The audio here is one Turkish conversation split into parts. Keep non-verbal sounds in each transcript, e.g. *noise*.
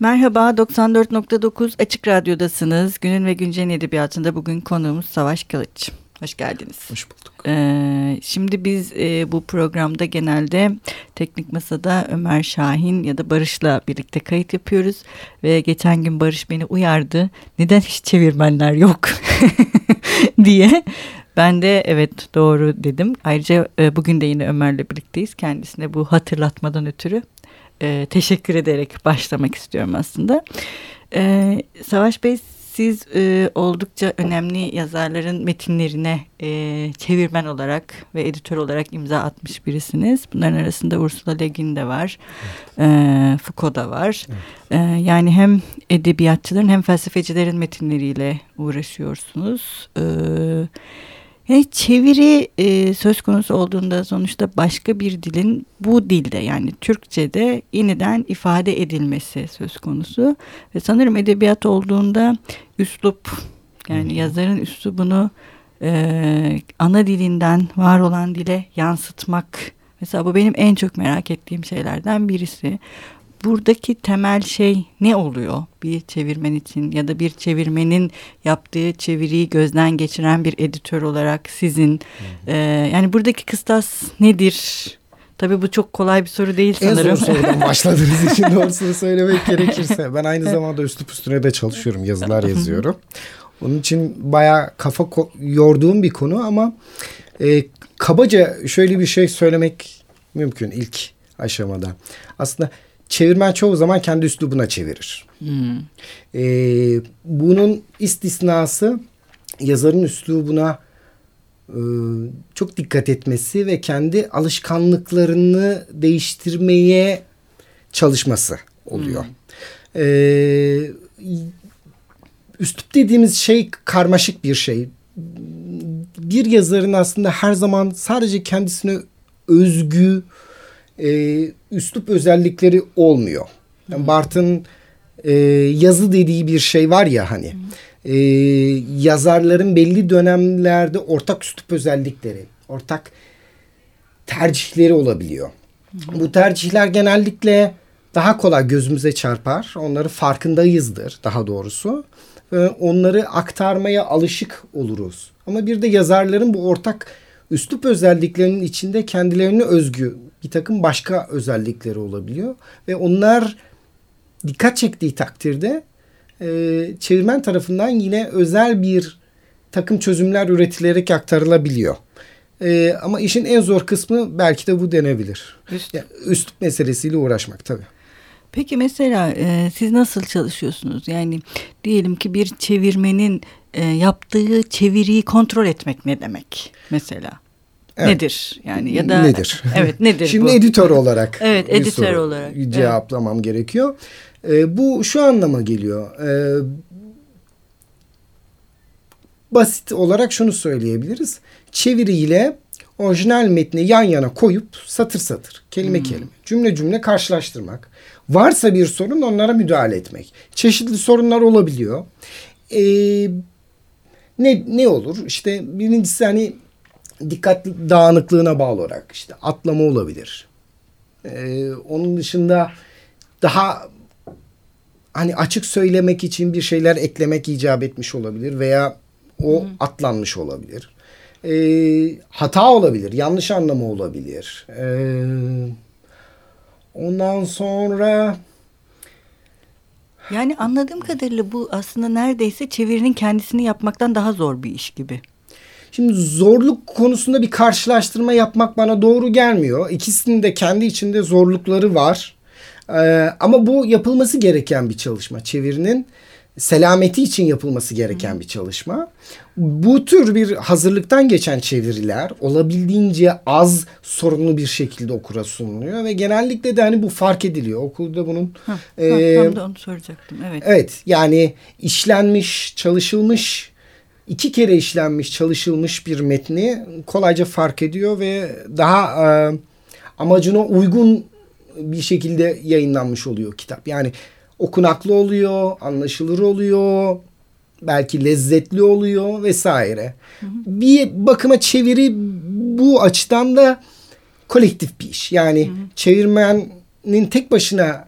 Merhaba, 94.9 Açık Radyo'dasınız. Günün ve Güncel'in edebiyatında bugün konuğumuz Savaş Kılıç. Hoş geldiniz. Hoş bulduk. Ee, şimdi biz e, bu programda genelde Teknik Masa'da Ömer Şahin ya da Barış'la birlikte kayıt yapıyoruz. Ve geçen gün Barış beni uyardı. Neden hiç çevirmenler yok *laughs* diye. Ben de evet doğru dedim. Ayrıca e, bugün de yine Ömer'le birlikteyiz. Kendisine bu hatırlatmadan ötürü e, teşekkür ederek başlamak istiyorum aslında. E, Savaş Bey siz e, oldukça önemli yazarların metinlerine e, çevirmen olarak ve editör olarak imza atmış birisiniz. Bunların arasında Ursula Le Guin de var, e, Foucault da var. E, yani hem edebiyatçıların hem felsefecilerin metinleriyle uğraşıyorsunuz. Evet yani çeviri e, söz konusu olduğunda sonuçta başka bir dilin bu dilde yani Türkçe'de yeniden ifade edilmesi söz konusu. Ve sanırım edebiyat olduğunda üslup yani yazarın üslubunu e, ana dilinden var olan dile yansıtmak. Mesela bu benim en çok merak ettiğim şeylerden birisi buradaki temel şey ne oluyor bir çevirmen için ya da bir çevirmenin yaptığı çeviriyi gözden geçiren bir editör olarak sizin e, yani buradaki kıstas nedir? Tabii bu çok kolay bir soru değil sanırım. En zor sorudan *laughs* başladığınız için *laughs* doğrusunu söylemek gerekirse. Ben aynı zamanda üslup üstüne de çalışıyorum. Yazılar yazıyorum. Onun için bayağı kafa yorduğum bir konu ama e, kabaca şöyle bir şey söylemek mümkün ilk aşamada. Aslında çevirmen çoğu zaman kendi üslubuna çevirir. Hmm. Ee, bunun istisnası yazarın üslubuna e, çok dikkat etmesi ve kendi alışkanlıklarını değiştirmeye çalışması oluyor. Hmm. Ee, üslup dediğimiz şey karmaşık bir şey. Bir yazarın aslında her zaman sadece kendisine özgü e, üslup özellikleri olmuyor. Yani Bart'ın e, yazı dediği bir şey var ya hani. E, yazarların belli dönemlerde ortak üslup özellikleri, ortak tercihleri olabiliyor. Bu tercihler genellikle daha kolay gözümüze çarpar. Onları farkındayızdır daha doğrusu. Ve onları aktarmaya alışık oluruz. Ama bir de yazarların bu ortak üslup özelliklerinin içinde kendilerine özgü bir takım başka özellikleri olabiliyor. Ve onlar dikkat çektiği takdirde e, çevirmen tarafından yine özel bir takım çözümler üretilerek aktarılabiliyor. E, ama işin en zor kısmı belki de bu denebilir. Üst. Yani üslup meselesiyle uğraşmak tabii. Peki mesela e, siz nasıl çalışıyorsunuz? Yani diyelim ki bir çevirmenin e, yaptığı çeviriyi kontrol etmek ne demek mesela? Evet. Nedir yani ya da nedir? Evet nedir Şimdi bu? editör olarak *laughs* Evet editör olarak cevaplamam evet. gerekiyor. E, bu şu anlama geliyor. E, basit olarak şunu söyleyebiliriz. Çeviriyle orijinal metni yan yana koyup satır satır, kelime hmm. kelime, cümle cümle karşılaştırmak. Varsa bir sorun onlara müdahale etmek. Çeşitli sorunlar olabiliyor. Ee, ne ne olur? İşte birincisi hani dikkat dağınıklığına bağlı olarak işte atlama olabilir. Ee, onun dışında daha hani açık söylemek için bir şeyler eklemek icap etmiş olabilir veya o Hı. atlanmış olabilir. Ee, hata olabilir, yanlış anlamı olabilir. Ee, ondan sonra yani anladığım kadarıyla bu aslında neredeyse çevirinin kendisini yapmaktan daha zor bir iş gibi. Şimdi zorluk konusunda bir karşılaştırma yapmak bana doğru gelmiyor. İkisinin de kendi içinde zorlukları var. Ee, ama bu yapılması gereken bir çalışma. Çevirinin selameti için yapılması gereken bir çalışma. Bu tür bir hazırlıktan geçen çeviriler olabildiğince az sorunlu bir şekilde okura sunuluyor ve genellikle de hani bu fark ediliyor. Okulda bunun ha, e, tam da onu soracaktım. Evet. Evet yani işlenmiş, çalışılmış iki kere işlenmiş, çalışılmış bir metni kolayca fark ediyor ve daha e, amacına uygun bir şekilde yayınlanmış oluyor kitap. Yani okunaklı oluyor, anlaşılır oluyor, belki lezzetli oluyor vesaire. Hı hı. Bir bakıma çeviri bu açıdan da kolektif bir iş. Yani hı hı. çevirmenin tek başına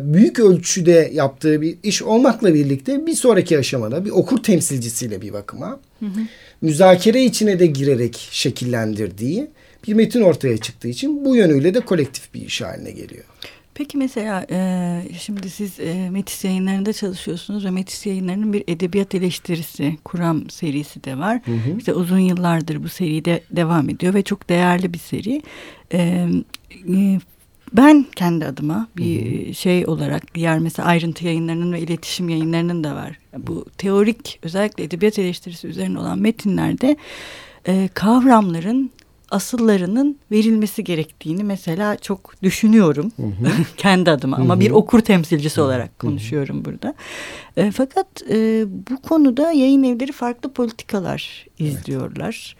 büyük ölçüde yaptığı bir iş olmakla birlikte bir sonraki aşamada bir okur temsilcisiyle bir bakıma hı hı. müzakere içine de girerek şekillendirdiği bir metin ortaya çıktığı için bu yönüyle de kolektif bir iş haline geliyor. Peki mesela e, şimdi siz e, Metis yayınlarında çalışıyorsunuz ve Metis yayınlarının bir edebiyat eleştirisi kuram serisi de var. Hı hı. İşte uzun yıllardır bu seride devam ediyor ve çok değerli bir seri. E, e, ben kendi adıma bir hı hı. şey olarak diğer mesela ayrıntı yayınlarının ve iletişim yayınlarının da var. Bu teorik özellikle edebiyat eleştirisi üzerine olan metinlerde e, kavramların asıllarının verilmesi gerektiğini mesela çok düşünüyorum hı hı. *laughs* kendi adıma hı hı. ama bir okur temsilcisi olarak konuşuyorum hı hı. burada. E, fakat e, bu konuda yayın evleri farklı politikalar izliyorlar.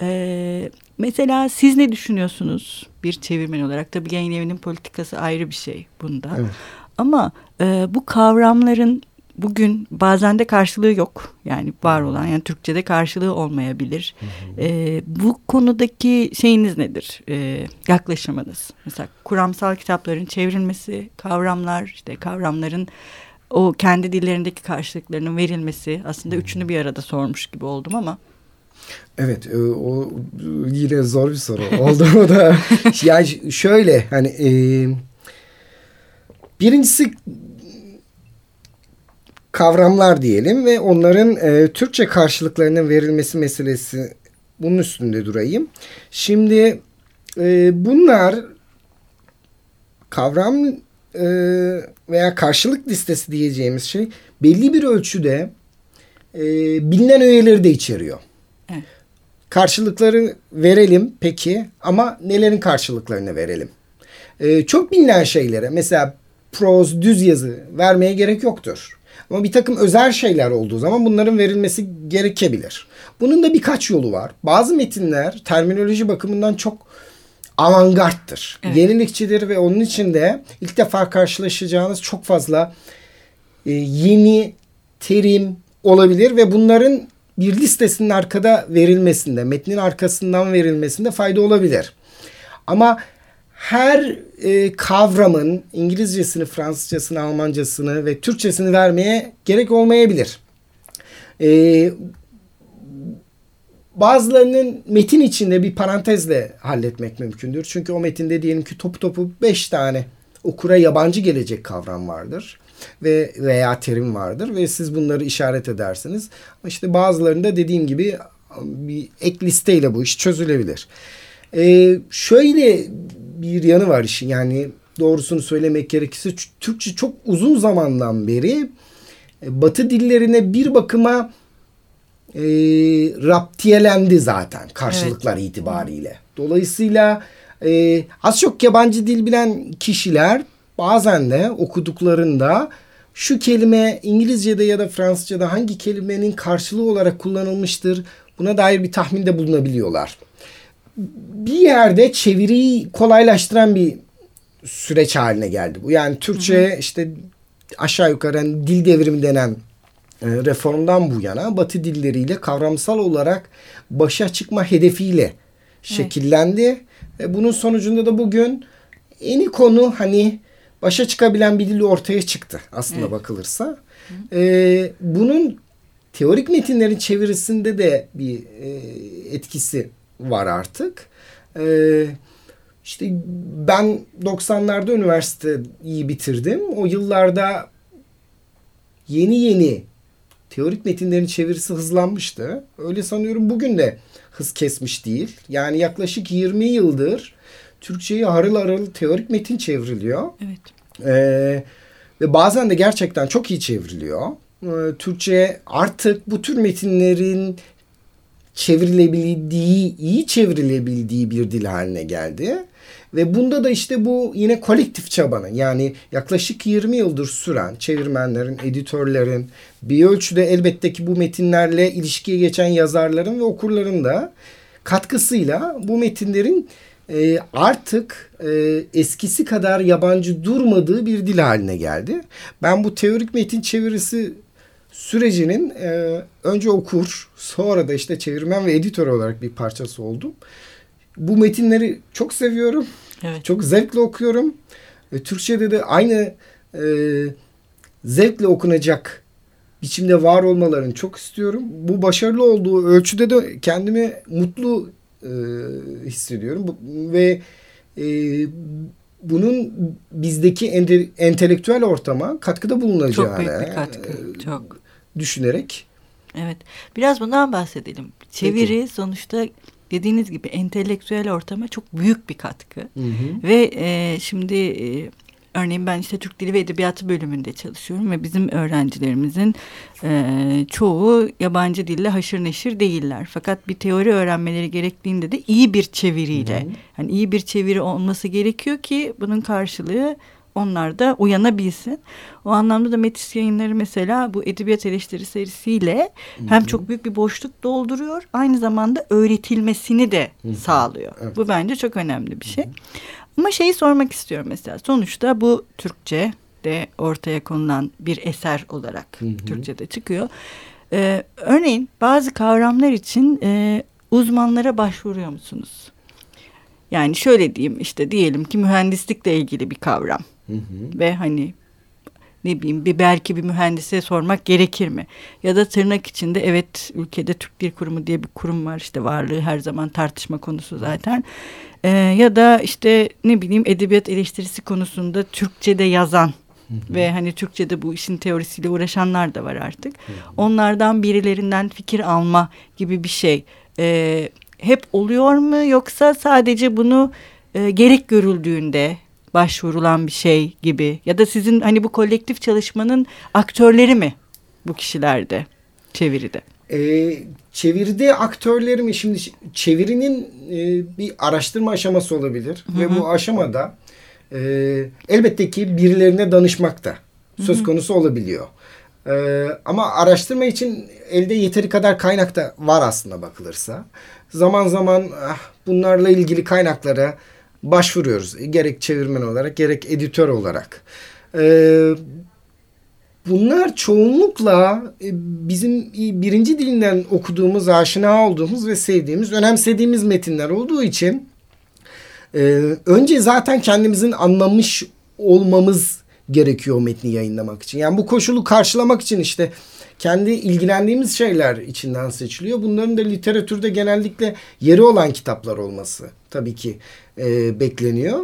Evet. E, mesela siz ne düşünüyorsunuz bir çevirmen olarak? Tabii yayın evinin politikası ayrı bir şey bunda. Evet. Ama e, bu kavramların bugün bazen de karşılığı yok. Yani var olan yani Türkçe'de karşılığı olmayabilir. Hı hı. E, bu konudaki şeyiniz nedir? E, yaklaşımınız. Mesela kuramsal kitapların çevrilmesi, kavramlar, işte kavramların o kendi dillerindeki karşılıklarının verilmesi. Aslında üçünü bir arada sormuş gibi oldum ama. Evet e, o yine zor bir soru oldu o da. *laughs* yani şöyle hani e, birincisi kavramlar diyelim ve onların e, Türkçe karşılıklarının verilmesi meselesi bunun üstünde durayım. Şimdi e, bunlar kavram e, veya karşılık listesi diyeceğimiz şey belli bir ölçüde e, bilinen öğeleri de içeriyor. Karşılıkları verelim peki ama nelerin karşılıklarını verelim? E, çok bilinen şeylere mesela proz, düz yazı vermeye gerek yoktur. Ama bir takım özel şeyler olduğu zaman bunların verilmesi gerekebilir. Bunun da birkaç yolu var. Bazı metinler terminoloji bakımından çok avantgardtır. Evet. Yenilikçidir ve onun içinde ilk defa karşılaşacağınız çok fazla e, yeni terim olabilir ve bunların bir listesinin arkada verilmesinde, metnin arkasından verilmesinde fayda olabilir. Ama her e, kavramın İngilizcesini, Fransızcasını, Almancasını ve Türkçesini vermeye gerek olmayabilir. E, bazılarının metin içinde bir parantezle halletmek mümkündür. Çünkü o metinde diyelim ki topu topu beş tane okura yabancı gelecek kavram vardır ve veya terim vardır ve siz bunları işaret edersiniz. Ama işte bazılarında dediğim gibi bir ek listeyle bu iş çözülebilir. Ee, şöyle bir yanı var işin yani doğrusunu söylemek gerekirse Türkçe çok uzun zamandan beri e, Batı dillerine bir bakıma e, raptiyelendi zaten karşılıklar evet. itibariyle. Dolayısıyla e, az çok yabancı dil bilen kişiler bazen de okuduklarında şu kelime İngilizce'de ya da Fransızca'da hangi kelimenin karşılığı olarak kullanılmıştır buna dair bir tahminde bulunabiliyorlar bir yerde çeviriyi kolaylaştıran bir süreç haline geldi bu. Yani Türkçe hı hı. işte aşağı yukarı hani dil devrimi denen e, reformdan bu yana Batı dilleriyle kavramsal olarak başa çıkma hedefiyle şekillendi. Evet. Bunun sonucunda da bugün eni konu hani başa çıkabilen bir dil ortaya çıktı aslında evet. bakılırsa. E, bunun teorik metinlerin çevirisinde de bir e, etkisi var artık. Ee, işte ben 90'larda üniversiteyi bitirdim. O yıllarda yeni yeni teorik metinlerin çevirisi hızlanmıştı. Öyle sanıyorum bugün de hız kesmiş değil. Yani yaklaşık 20 yıldır Türkçe'ye harıl harıl teorik metin çevriliyor. Evet. Ee, ve bazen de gerçekten çok iyi çevriliyor. Ee, Türkçe artık bu tür metinlerin çevrilebildiği, iyi çevrilebildiği bir dil haline geldi. Ve bunda da işte bu yine kolektif çabanın yani yaklaşık 20 yıldır süren çevirmenlerin, editörlerin bir ölçüde elbette ki bu metinlerle ilişkiye geçen yazarların ve okurların da katkısıyla bu metinlerin e, artık e, eskisi kadar yabancı durmadığı bir dil haline geldi. Ben bu teorik metin çevirisi sürecinin e, önce okur sonra da işte çevirmen ve editör olarak bir parçası oldum. Bu metinleri çok seviyorum. Evet. Çok zevkle okuyorum. E, Türkçe'de de aynı e, zevkle okunacak biçimde var olmalarını çok istiyorum. Bu başarılı olduğu ölçüde de kendimi mutlu e, hissediyorum. Bu, ve e, bunun bizdeki ente, entelektüel ortama katkıda bulunacağını çok büyük bir katkı. E, çok. düşünerek. Evet. Biraz bundan bahsedelim. Çeviri Peki. sonuçta dediğiniz gibi entelektüel ortama çok büyük bir katkı. Hı hı. Ve e, şimdi e, Örneğin ben işte Türk Dili ve Edebiyatı bölümünde çalışıyorum ve bizim öğrencilerimizin e, çoğu yabancı dille haşır neşir değiller. Fakat bir teori öğrenmeleri gerektiğinde de iyi bir çeviriyle, hmm. yani iyi bir çeviri olması gerekiyor ki bunun karşılığı onlar da uyanabilsin. O anlamda da Metis yayınları mesela bu edebiyat eleştiri serisiyle Hı -hı. hem çok büyük bir boşluk dolduruyor aynı zamanda öğretilmesini de Hı -hı. sağlıyor. Evet. Bu bence çok önemli bir şey. Hı -hı. Ama şeyi sormak istiyorum mesela. Sonuçta bu Türkçe de ortaya konulan bir eser olarak hı hı. Türkçe'de çıkıyor. Ee, örneğin bazı kavramlar için e, uzmanlara başvuruyor musunuz? Yani şöyle diyeyim işte diyelim ki mühendislikle ilgili bir kavram. Hı hı. Ve hani ne bileyim bir belki bir mühendise sormak gerekir mi? Ya da tırnak içinde evet ülkede Türk Dil Kurumu diye bir kurum var işte varlığı her zaman tartışma konusu zaten. Ee, ya da işte ne bileyim edebiyat eleştirisi konusunda Türkçe'de yazan ve hani Türkçe'de bu işin teorisiyle uğraşanlar da var artık. Onlardan birilerinden fikir alma gibi bir şey ee, hep oluyor mu yoksa sadece bunu e, gerek görüldüğünde başvurulan bir şey gibi ya da sizin hani bu kolektif çalışmanın aktörleri mi bu kişilerde çeviride? Ee, çeviride aktörleri mi şimdi çevirinin e, bir araştırma aşaması olabilir Hı -hı. ve bu aşamada e, elbette ki birilerine danışmak da söz Hı -hı. konusu olabiliyor. Ee, ama araştırma için elde yeteri kadar kaynak da var aslında bakılırsa. Zaman zaman ah, bunlarla ilgili kaynaklara başvuruyoruz. Gerek çevirmen olarak gerek editör olarak. Ee, bunlar çoğunlukla e, bizim birinci dilinden okuduğumuz, aşina olduğumuz ve sevdiğimiz, önemsediğimiz metinler olduğu için e, önce zaten kendimizin anlamış olmamız gerekiyor metni yayınlamak için. Yani bu koşulu karşılamak için işte kendi ilgilendiğimiz şeyler içinden seçiliyor. Bunların da literatürde genellikle yeri olan kitaplar olması tabii ki e, bekleniyor.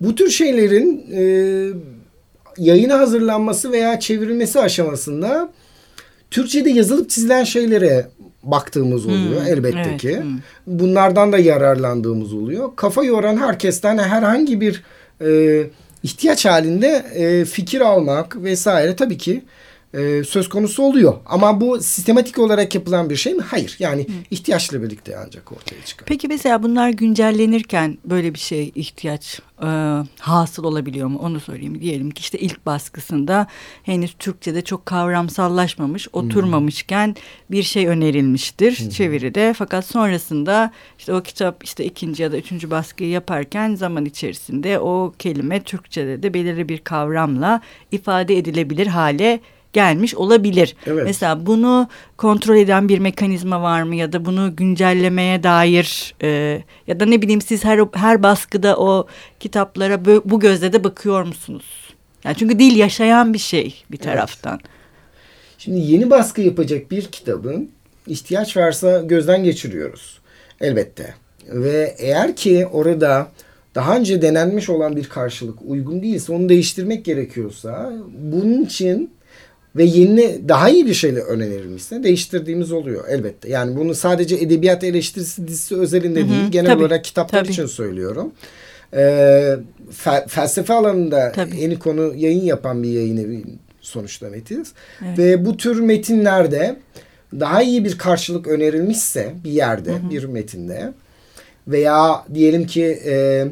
Bu tür şeylerin e, yayına hazırlanması veya çevrilmesi aşamasında Türkçe'de yazılıp çizilen şeylere baktığımız oluyor hmm, elbette evet, ki. Hmm. Bunlardan da yararlandığımız oluyor. Kafa yoran herkesten herhangi bir e, ihtiyaç halinde e, fikir almak vesaire tabii ki e, söz konusu oluyor. Ama bu sistematik olarak yapılan bir şey mi? Hayır. Yani Hı. ihtiyaçla birlikte ancak ortaya çıkar. Peki mesela bunlar güncellenirken böyle bir şey ihtiyaç e, hasıl olabiliyor mu? Onu sorayım. Diyelim ki işte ilk baskısında henüz Türkçe'de çok kavramsallaşmamış, oturmamışken Hı. bir şey önerilmiştir Hı. çeviride. Fakat sonrasında işte o kitap işte ikinci ya da üçüncü baskıyı yaparken zaman içerisinde o kelime Türkçe'de de belirli bir kavramla ifade edilebilir hale gelmiş olabilir. Evet. Mesela bunu kontrol eden bir mekanizma var mı ya da bunu güncellemeye dair e, ya da ne bileyim siz her her baskıda o kitaplara bu gözle de bakıyor musunuz? Yani çünkü dil yaşayan bir şey bir taraftan. Evet. Şimdi yeni baskı yapacak bir kitabın ihtiyaç varsa gözden geçiriyoruz. Elbette. Ve eğer ki orada daha önce denenmiş olan bir karşılık uygun değilse onu değiştirmek gerekiyorsa bunun için ve yeni daha iyi bir şeyle önerilmişse değiştirdiğimiz oluyor elbette. Yani bunu sadece edebiyat eleştirisi dizisi özelinde Hı -hı, değil genel tabii, olarak kitaplar tabii. için söylüyorum. Ee, fel, felsefe alanında tabii. yeni konu yayın yapan bir yayın evi sonuçta Metiz. Evet. Ve bu tür metinlerde daha iyi bir karşılık önerilmişse bir yerde Hı -hı. bir metinde veya diyelim ki e,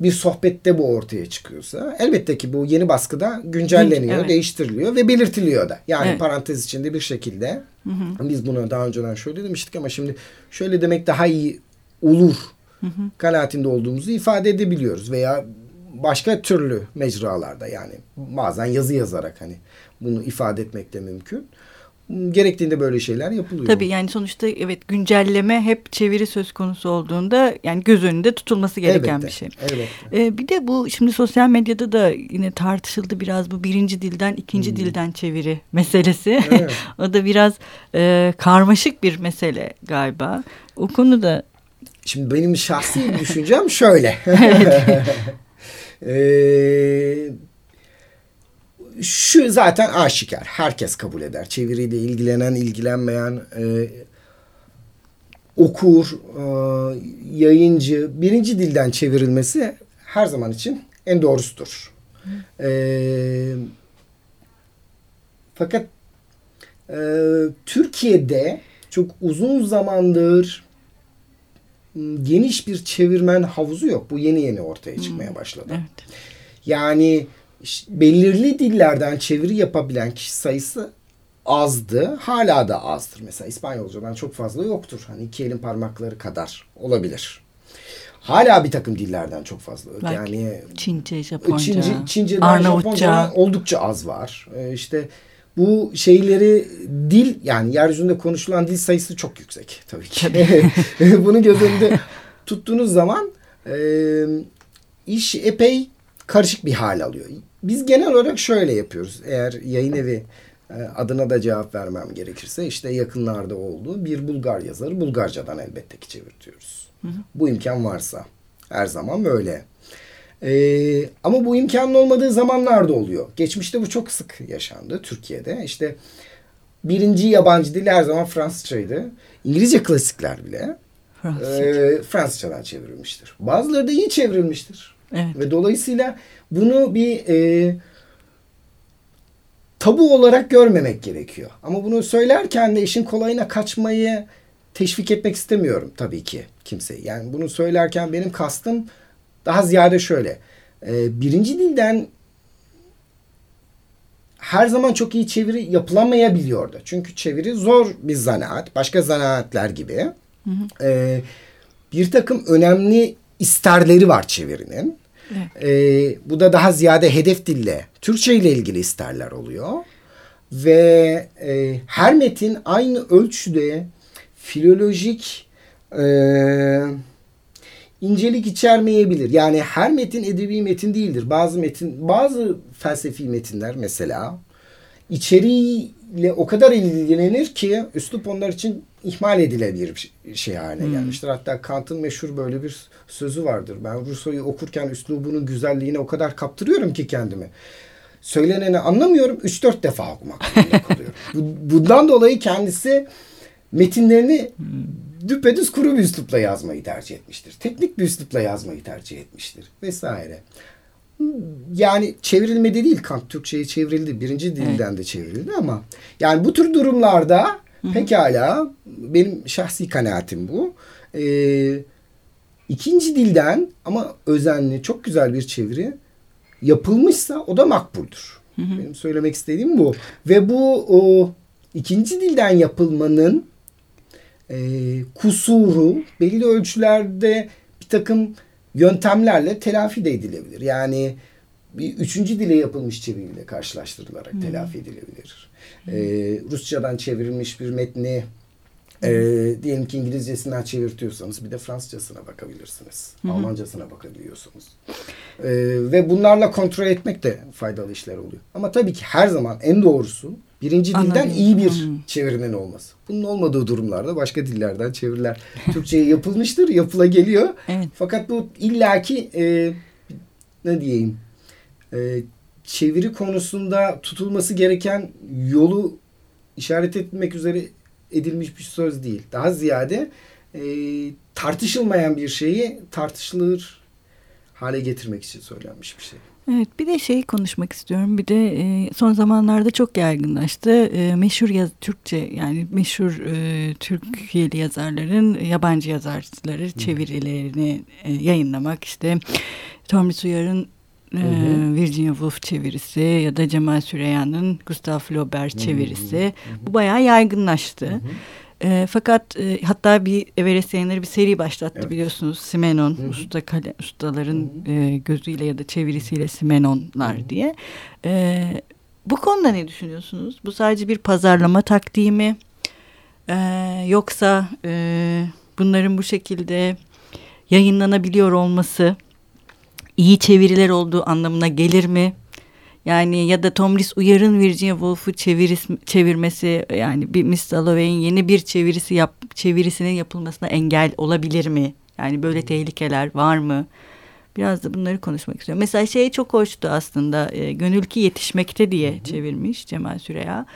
bir sohbette bu ortaya çıkıyorsa elbette ki bu yeni baskıda güncelleniyor, evet. değiştiriliyor ve belirtiliyor da. Yani evet. parantez içinde bir şekilde hı hı. biz bunu daha önceden şöyle demiştik ama şimdi şöyle demek daha iyi olur hı hı. kanaatinde olduğumuzu ifade edebiliyoruz veya başka türlü mecralarda yani bazen yazı yazarak hani bunu ifade etmek de mümkün. Gerektiğinde böyle şeyler yapılıyor. Tabii yani sonuçta evet güncelleme hep çeviri söz konusu olduğunda yani göz önünde tutulması gereken Elbette, bir şey. elbette. Ee, bir de bu şimdi sosyal medyada da yine tartışıldı biraz bu birinci dilden ikinci Hmm. dilden çeviri *laughs* meselesi. Evet. *laughs* o da biraz e, karmaşık bir mesele galiba. O konuda Şimdi benim şahsi düşüncem şöyle. *laughs* Ee, şu zaten aşikar. Herkes kabul eder. Çeviriyle ilgilenen, ilgilenmeyen, e, okur, e, yayıncı, birinci dilden çevrilmesi her zaman için en doğrusudur. Ee, fakat e, Türkiye'de çok uzun zamandır geniş bir çevirmen havuzu yok. Bu yeni yeni ortaya çıkmaya başladı. evet. Yani belirli dillerden çeviri yapabilen kişi sayısı azdı. Hala da azdır. Mesela İspanyolcadan çok fazla yoktur. Hani iki elin parmakları kadar olabilir. Hala bir takım dillerden çok fazla. Belki Yani Çince, Japonca, Çince, Çince'den, Arnavutça. Oldukça az var. Ee, işte bu şeyleri dil yani yeryüzünde konuşulan dil sayısı çok yüksek tabii ki. *laughs* Bunu göz önünde tuttuğunuz zaman e, iş epey karışık bir hal alıyor. Biz genel olarak şöyle yapıyoruz. Eğer yayın evi e, adına da cevap vermem gerekirse işte yakınlarda olduğu bir Bulgar yazarı Bulgarcadan elbette ki çevirtiyoruz. Bu imkan varsa. Her zaman böyle. Ee, ama bu imkanın olmadığı zamanlarda oluyor. Geçmişte bu çok sık yaşandı Türkiye'de. İşte birinci yabancı dil her zaman Fransızcaydı. İngilizce klasikler bile Fransız. e, Fransızcadan çevrilmiştir. Bazıları da iyi çevrilmiştir. Evet. Ve dolayısıyla bunu bir e, tabu olarak görmemek gerekiyor. Ama bunu söylerken de işin kolayına kaçmayı teşvik etmek istemiyorum tabii ki kimseyi. Yani bunu söylerken benim kastım daha ziyade şöyle. E, birinci dilden her zaman çok iyi çeviri yapılamayabiliyordu. Çünkü çeviri zor bir zanaat. Başka zanaatler gibi. E, bir takım önemli isterleri var çevirinin. Evet. E, bu da daha ziyade hedef dille, Türkçe ile ilgili isterler oluyor. Ve e, her metin aynı ölçüde filolojik e, incelik içermeyebilir. Yani her metin edebi metin değildir. Bazı metin, bazı felsefi metinler mesela içeriğiyle o kadar ilgilenir ki üslup onlar için ihmal edilebilir bir şey haline gelmiştir. Hatta Kant'ın meşhur böyle bir sözü vardır. Ben Rousseau'yu okurken üslubunun güzelliğine o kadar kaptırıyorum ki kendimi. Söyleneni anlamıyorum. 3-4 defa okumak zorunda *laughs* kalıyorum. Bu- Bundan dolayı kendisi metinlerini düpedüz kuru bir üslupla yazmayı tercih etmiştir. Teknik bir üslupla yazmayı tercih etmiştir. Vesaire. Yani çevrilmedi değil Kant Türkçe'ye çevrildi. Birinci dilden de çevrildi ama yani bu tür durumlarda pekala benim şahsi kanaatim bu. Ee, ikinci dilden ama özenli çok güzel bir çeviri yapılmışsa o da makbuldür. Benim söylemek istediğim bu. Ve bu o, ikinci dilden yapılmanın e, kusuru belli ölçülerde bir takım yöntemlerle telafi de edilebilir. Yani bir üçüncü dile yapılmış çeviriyle karşılaştırılarak telafi edilebilir. E, Rusçadan çevrilmiş bir metni e, diyelim ki İngilizcesinden çevirtiyorsanız bir de Fransızcasına bakabilirsiniz. Almancasına bakabiliyorsunuz. E, ve bunlarla kontrol etmek de faydalı işler oluyor. Ama tabii ki her zaman en doğrusu birinci dilden Anladım. iyi bir Hmm. çevirmen olması. Bunun olmadığı durumlarda başka dillerden çeviriler Türkçe'ye yapılmıştır, yapıla geliyor. Evet. Fakat bu illaki e, ne diyeyim e, çeviri konusunda tutulması gereken yolu işaret etmek üzere edilmiş bir söz değil. Daha ziyade e, tartışılmayan bir şeyi tartışılır hale getirmek için söylenmiş bir şey. Evet bir de şeyi konuşmak istiyorum. Bir de e, son zamanlarda çok yaygınlaştı. E, meşhur yaz Türkçe yani meşhur e, Türkiye'li yazarların yabancı yazarları çevirilerini e, yayınlamak. işte Tomris Uyar'ın e, hı. Virginia Woolf çevirisi ya da Cemal Süreyya'nın Gustav Flaubert çevirisi. Bu bayağı yaygınlaştı. E, fakat e, hatta bir Everest yayınları bir seri başlattı Evet. biliyorsunuz. Simenon Hı hı. usta kale, ustaların e, gözüyle ya da çevirisiyle Simenonlar diye. E, Bu konuda ne düşünüyorsunuz? Bu sadece bir pazarlama taktiği mi? Ee, yoksa e, bunların bu şekilde yayınlanabiliyor olması iyi çeviriler olduğu anlamına gelir mi? Yani ya da Tomris Uyar'ın Virginia Woolf'u çevirmesi yani bir Miss Dalloway'in yeni bir çevirisi yap, çevirisinin yapılmasına engel olabilir mi? Yani böyle tehlikeler var mı? Biraz da bunları konuşmak istiyorum. Mesela şey çok hoştu aslında. E, Gönül ki yetişmekte diye Hı-hı. çevirmiş Cemal Süreya.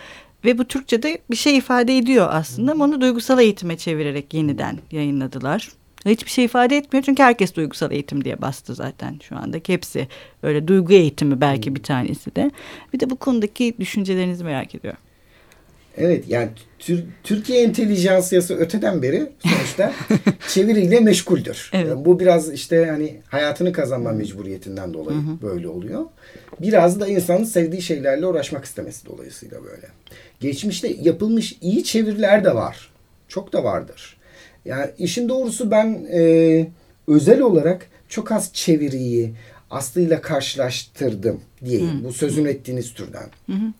Ve bu Türkçe'de bir şey ifade ediyor aslında ama onu duygusal eğitime çevirerek yeniden yayınladılar. Hiçbir şey ifade etmiyor çünkü herkes duygusal eğitim diye bastı zaten şu andaki hepsi. Öyle duygu eğitimi belki bir tanesi de. Bir de bu konudaki düşüncelerinizi merak ediyorum. Evet yani Tür Türkiye entelijansiyası öteden beri sonuçta *laughs* çeviriyle meşguldür. Evet. Yani bu biraz işte hani hayatını kazanma mecburiyetinden dolayı hı hı. böyle oluyor. Biraz da insanın sevdiği şeylerle uğraşmak istemesi dolayısıyla böyle. Geçmişte yapılmış iyi çeviriler de var. Çok da vardır. Yani işin doğrusu ben e, özel olarak çok az çeviriyi Aslı'yla karşılaştırdım diyeyim. Hı. Bu sözün ettiğiniz türden. Hı hı.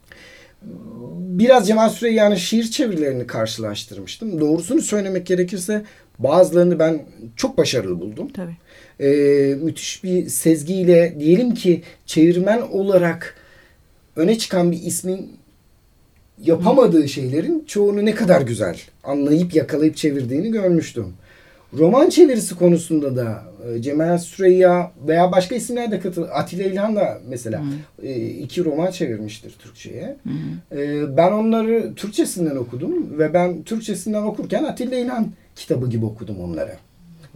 Biraz Cemal Süreyya'nın şiir çevirilerini karşılaştırmıştım. Doğrusunu söylemek gerekirse bazılarını ben çok başarılı buldum. Tabii. Ee, müthiş bir sezgiyle diyelim ki çevirmen olarak öne çıkan bir ismin yapamadığı şeylerin çoğunu ne kadar güzel anlayıp yakalayıp çevirdiğini görmüştüm. Roman çevirisi konusunda da e, Cemal Süreyya veya başka isimler de katıl. Atilla İlhan da mesela Hı. E, iki roman çevirmiştir Türkçe'ye. E, ben onları Türkçesinden okudum ve ben Türkçesinden okurken Atilla İlhan kitabı gibi okudum onları.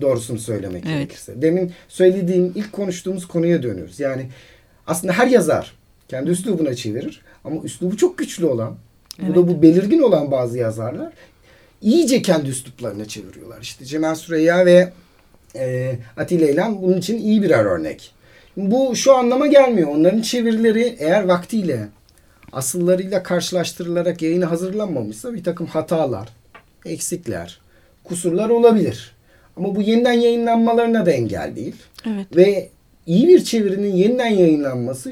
Doğrusunu söylemek evet. gerekirse. Demin söylediğim ilk konuştuğumuz konuya dönüyoruz. Yani aslında her yazar kendi üslubuna çevirir ama üslubu çok güçlü olan Evet. Bu da bu belirgin olan bazı yazarlar iyice kendi üsluplarına çeviriyorlar. İşte Cemal Süreyya ve e, Atilla İlhan bunun için iyi birer örnek. Bu şu anlama gelmiyor. Onların çevirileri eğer vaktiyle asıllarıyla karşılaştırılarak yayına hazırlanmamışsa bir takım hatalar, eksikler, kusurlar olabilir. Ama bu yeniden yayınlanmalarına da engel değil. Evet. Ve iyi bir çevirinin yeniden yayınlanması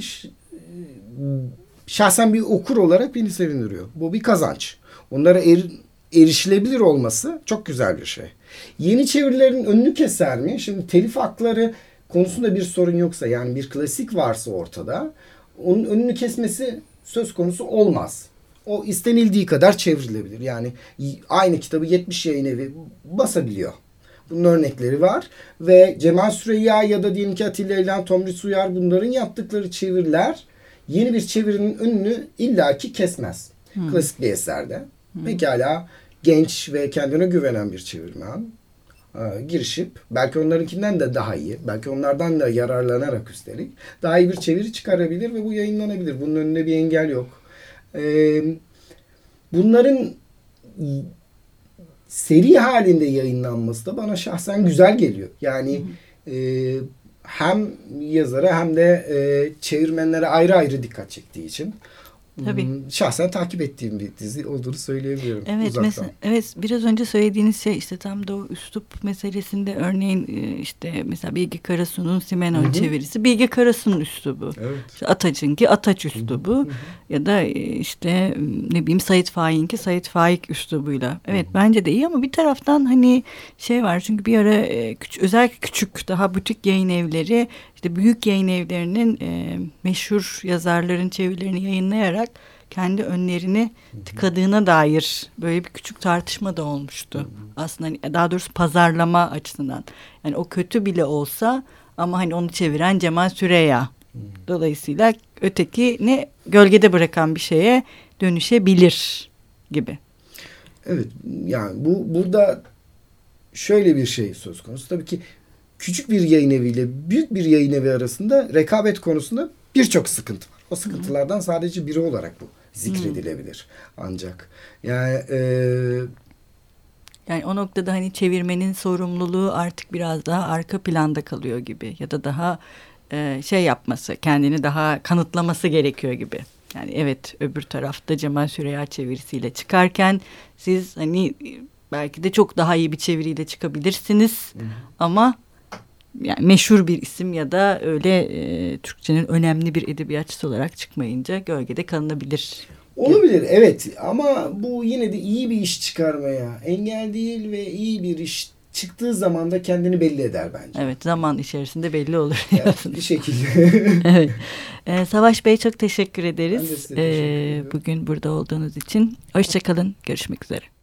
şahsen bir okur olarak beni sevindiriyor. Bu bir kazanç. Onlara er, erişilebilir olması çok güzel bir şey. Yeni çevirilerin önünü keser mi? Şimdi telif hakları konusunda bir sorun yoksa yani bir klasik varsa ortada onun önünü kesmesi söz konusu olmaz. O istenildiği kadar çevrilebilir. Yani aynı kitabı 70 yayın evi basabiliyor. Bunun örnekleri var. Ve Cemal Süreyya ya da diyelim ki Atilla İlhan, Tomris Uyar bunların yaptıkları çeviriler yeni bir çevirinin önünü illaki kesmez. Hmm. Klasik bir eserde. Hmm. Pekala genç ve kendine güvenen bir çevirmen e, girişip belki onlarınkinden de daha iyi, belki onlardan da yararlanarak üstelik daha iyi bir çeviri çıkarabilir ve bu yayınlanabilir. Bunun önünde bir engel yok. E, bunların seri halinde yayınlanması da bana şahsen güzel geliyor. Yani e, hem yazara hem de e, çevirmenlere ayrı ayrı dikkat çektiği için Tabii. Hmm, şahsen takip ettiğim bir dizi olduğunu söyleyebiliyorum. Evet, mesela, evet biraz önce söylediğiniz şey işte tam da o üslup meselesinde örneğin e, işte mesela Bilge Karasu'nun Simenon çevirisi Bilge Karasu'nun üslubu. Evet. İşte Ataç'ınki Ataç üslubu Hı-hı. ya da e, işte ne bileyim Sait Faik'inki Sait Faik üslubuyla. Evet Hı-hı. bence de iyi ama bir taraftan hani şey var çünkü bir ara e, küçük, özellikle küçük daha butik yayın evleri işte büyük yayın evlerinin e, meşhur yazarların çevirilerini yayınlayarak kendi önlerini tıkadığına dair böyle bir küçük tartışma da olmuştu. Aslında hani daha doğrusu pazarlama açısından. Yani o kötü bile olsa ama hani onu çeviren Cemal Süreya. Dolayısıyla öteki ne gölgede bırakan bir şeye dönüşebilir gibi. Evet yani bu burada şöyle bir şey söz konusu. Tabii ki küçük bir yayın eviyle büyük bir yayın evi arasında rekabet konusunda birçok sıkıntı var. O sıkıntılardan sadece biri olarak bu zikredilebilir. Ancak yani e, yani o noktada hani çevirmenin sorumluluğu artık biraz daha arka planda kalıyor gibi ya da daha e, şey yapması, kendini daha kanıtlaması gerekiyor gibi. Yani evet öbür tarafta Cemal Süreya çevirisiyle çıkarken siz hani belki de çok daha iyi bir çeviriyle çıkabilirsiniz. Hı. Ama yani meşhur bir isim ya da öyle e, Türkçenin önemli bir edebiyatçısı olarak çıkmayınca gölgede kalınabilir. Olabilir evet ama bu yine de iyi bir iş çıkarmaya engel değil ve iyi bir iş çıktığı zaman da kendini belli eder bence. Evet zaman içerisinde belli olur. Yani *laughs* bir şekilde. *laughs* evet. Ee, Savaş Bey çok teşekkür ederiz. Ben de size teşekkür Ee, bugün burada olduğunuz için. Hoşçakalın. Görüşmek üzere.